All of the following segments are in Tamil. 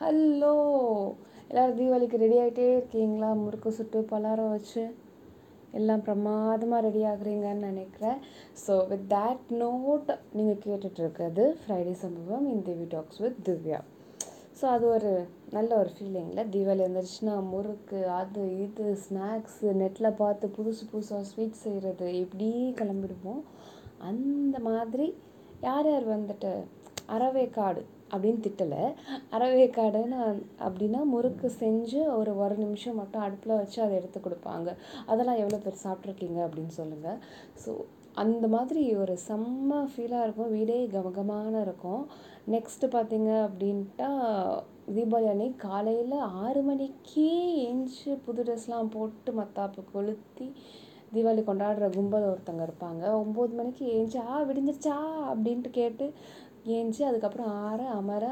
ஹலோ எல்லோரும் தீபாவளிக்கு ரெடி ஆகிட்டே இருக்கீங்களா? முறுக்கு சுட்டு பலாரம் வச்சு? எல்லாம் பிரமாதமாக ரெடி ஆகுறீங்கன்னு நினைக்கிறேன். ஸோ வித் தேட் நோட் நீங்கள் கேட்டுட்ருக்கிறது ஃப்ரைடே சம்பவம் இன் திவி டாக்ஸ் வித் திவ்யா. ஸோ அது ஒரு நல்ல ஒரு ஃபீலிங்கில் தீபாவளி வந்துருச்சுன்னா முறுக்கு அது இது ஸ்நாக்ஸு நெட்டில் பார்த்து புதுசு புதுசாக ஸ்வீட் செய்கிறது இப்படி கிளம்பிடுவோம். அந்த மாதிரி யார் யார் வந்துட்டு அறவேக்காடு அப்படின்னு திட்டலை. அறவேக்காடுன்னு அப்படின்னா முறுக்கு செஞ்சு ஒரு ஒரு நிமிஷம் மட்டும் அடுப்பில் வச்சு அதை எடுத்து கொடுப்பாங்க. அதெல்லாம் எவ்வளோ பேர் சாப்பிட்ருக்கீங்க அப்படின்னு சொல்லுங்கள் ஸோ அந்த மாதிரி ஒரு செம்ம ஃபீலாக இருக்கும். வீடே கமகமான இருக்கும். நெக்ஸ்ட்டு பார்த்தீங்க அப்படின்ட்டா தீபாவளி அன்னைக்கு காலையில் ஆறு மணிக்கே ஏஞ்சி புது ட்ரெஸ்லாம் போட்டு மத்தாப்பு கொளுத்தி தீபாவளி கொண்டாடுற கும்பல் ஒருத்தங்க இருப்பாங்க. ஒம்பது மணிக்கு ஏஞ்சி ஆ விடிஞ்சிருச்சா? அப்படின்ட்டு கேட்டு ஏஞ்சி அதுக்கப்புறம் ஆற அமர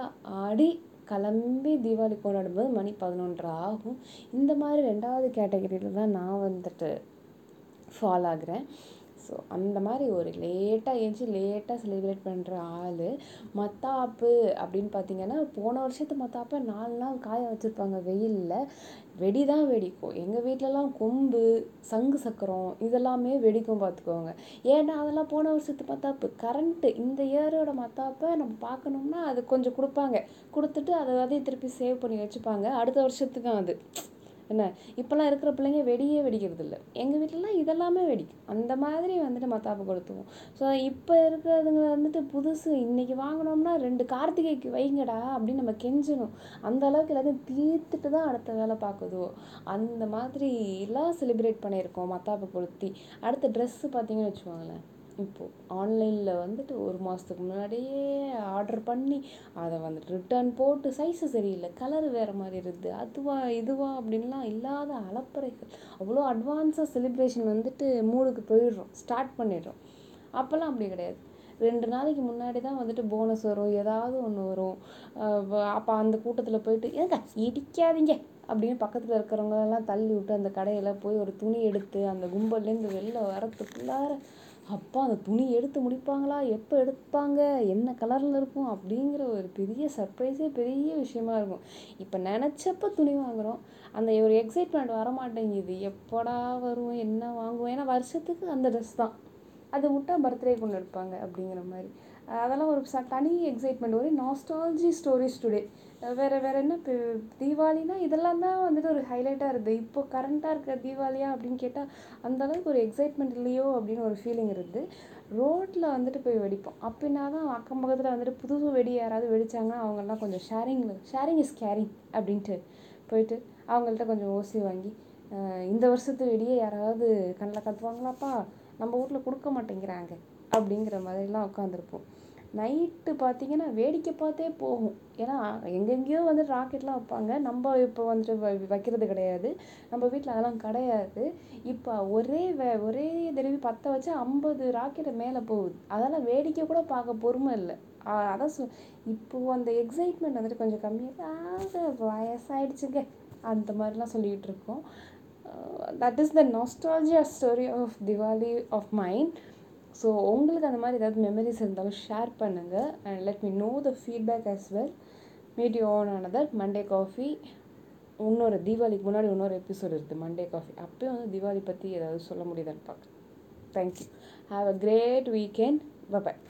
ஆடி கிளம்பி தீபாவளி கொண்டாடும்போது மணி பதினொன்றரை ஆகும் இந்த மாதிரி ரெண்டாவது கேட்டகரியில் தான் நான் வந்துட்டு ஃபால் ஆகுறேன். ஸோ அந்த மாதிரி ஒரு லேட்டாக ஏஞ்சி லேட்டாக செலிப்ரேட் பண்ணுற ஆள் மத்தாப்பு அப்படின்னு பார்த்தீங்கன்னா போன வருஷத்து மத்தாப்பை நாலு நாள் காய வச்சுருப்பாங்க வெயிலில். வெடி தான் வெடிக்கும். எங்கள் வீட்டிலலாம் கொம்பு சங்கு சக்கரம் இதெல்லாமே வெடிக்கும் பார்த்துக்கோங்க ஏன்னா அதெல்லாம் போன வருஷத்து மத்தாப்பு. கரண்ட்டு இந்த இயரோட மத்தாப்பை நம்ம பார்க்கணும்னா அது கொஞ்சம் கொடுப்பாங்க. கொடுத்துட்டு அதை அதையும் திருப்பி சேவ் பண்ணி வச்சுப்பாங்க. அடுத்த வருஷத்துக்கும் அது. என்ன? இப்போல்லாம் இருக்கிற பிள்ளைங்க வெடியே வெடிக்கிறது இல்லை எங்கள் வீட்டிலலாம் இதெல்லாமே வெடிக்கும். அந்த மாதிரி வந்துட்டு மத்தாப்பு கொளுத்துவோம் ஸோ இப்போ இருக்கிறதுங்க வந்துட்டு புதுசு. இன்றைக்கி வாங்கினோம்னா ரெண்டு கார்த்திகைக்கு வைங்கடா அப்படின்னு நம்ம கெஞ்சணும் அந்த அளவுக்கு எல்லாத்தையும் தீர்த்துட்டு தான் அடுத்த வேலை பார்க்குதோ. அந்த மாதிரி எல்லாம் செலிப்ரேட் பண்ணியிருக்கோம் மத்தாப்பு கொளுத்தி. அடுத்த ட்ரெஸ்ஸு பார்த்தீங்கன்னு வச்சுக்கோங்களேன். இப்போது ஆன்லைனில் வந்துட்டு ஒரு மாதத்துக்கு முன்னாடியே ஆர்டர் பண்ணி அதை வந்துட்டு ரிட்டர்ன் போட்டு சைஸு சரியில்லை கலர் வேறு மாதிரி இருக்குது அதுவா இதுவா அப்படின்லாம் இல்லாத அலப்பறைகள் அவ்வளோ அட்வான்ஸாக செலிப்ரேஷன் வந்துட்டு மூடுக்கு போயிடுறோம் ஸ்டார்ட் பண்ணிடுறோம். அப்போல்லாம் அப்படி கிடையாது. ரெண்டு நாளைக்கு முன்னாடி தான் வந்துட்டு போனஸ் வரும் ஏதாவது ஒன்று வரும். அப்போ அந்த கூட்டத்தில் போயிட்டு ஏங்க இடிக்காதீங்க அப்படின்னு பக்கத்தில் இருக்கிறவங்களெல்லாம் தள்ளி விட்டு அந்த கடையில் போய் ஒரு துணி எடுத்து அந்த கும்பல்லேருந்து வெளில வரத்துக்குள்ளார அப்பா அந்த துணி எடுத்து முடிப்பாங்களா? எப்போ எடுப்பாங்க? என்ன கலரில் இருக்கும்? அப்படிங்கிற ஒரு பெரிய சர்ப்ரைஸே பெரிய விஷயமா இருக்கும். இப்போ நினச்சப்ப துணி வாங்குகிறோம் அந்த ஒரு எக்ஸைட்மெண்ட் வரமாட்டேங்குது. எப்போடா வரும் என்ன வாங்குவோம்? ஏன்னா வருஷத்துக்கு அந்த ட்ரெஸ் தான். அது விட்டால் பர்த்டே கொண்டு எடுப்பாங்க அப்படிங்கிற மாதிரி. அதெல்லாம் ஒரு ச தனி எக்ஸைட்மெண்ட் ஒரு நாஸ்டாலஜி ஸ்டோரிஸ் டுடே வேறு வேறு என்ன இப்போ தீபாவளினா இதெல்லாம் தான் வந்துட்டு ஒரு ஹைலைட்டாக இருக்குது இப்போ கரண்ட்டாக இருக்க தீபாவளியா அப்படின்னு கேட்டால் அந்தளவுக்கு ஒரு எக்ஸைட்மெண்ட் இல்லையோ அப்படின்னு ஒரு ஃபீலிங் இருக்குது ரோட்டில் வந்துட்டு போய் வெடிப்போம். அப்படின்னா தான் அக்கம் பக்கத்தில் வந்துட்டு புதுசு வெடி யாராவது வெடித்தாங்கன்னா அவங்கெல்லாம் கொஞ்சம் ஷேரிங்கில் ஷேரிங் இஸ் கேரிங் அப்படின்ட்டு போயிட்டு அவங்கள்ட்ட கொஞ்சம் ஓசி வாங்கி இந்த வருஷத்து வெடியை யாராவது கண்ணில் கத்துவாங்களாப்பா? நம்ம வீட்டில் கொடுக்க மாட்டேங்கிறாங்க. அப்படிங்கிற மாதிரிலாம் உட்காந்துருப்போம். நைட்டு பார்த்தீங்கன்னா வேடிக்கை பார்த்தே போகும். ஏன்னா எங்கெங்கேயோ வந்து ராக்கெட்லாம் வைப்பாங்க. நம்ம இப்போ வந்துட்டு வைக்கிறது கிடையாது. நம்ம வீட்டில் அதெல்லாம் கிடையாது. இப்போ ஒரே வே ஒரே தடவை பற்ற வச்சா ஐம்பது ராக்கெட்டை மேலே போகுது. அதெல்லாம் வேடிக்கை கூட பார்க்க பொறுமை இல்லை. அதான் சொ இப்போது அந்த எக்ஸைட்மெண்ட் வந்துட்டு கொஞ்சம் கம்மியாக வயசாயிடுச்சுங்க. அந்த மாதிரிலாம் சொல்லிகிட்டு இருக்கோம். That is the nostalgia story of Diwali of mind so உங்களுக்கு அந்த மாதிரி ஏதாவது மெமரிஸ் இருந்தாலும் ஷேர் பண்ணுங்கள் and let me know the feedback as well meet you on another Monday coffee இன்னொரு தீபாவளிக்கு முன்னாடி இன்னொரு எபிசோட் இருக்குது மண்டே காஃபி அப்போயும் வந்து தீபாவளி பற்றி ஏதாவது சொல்ல முடியுதான்னு பார்க்குறேன் thank you have a great weekend bye bye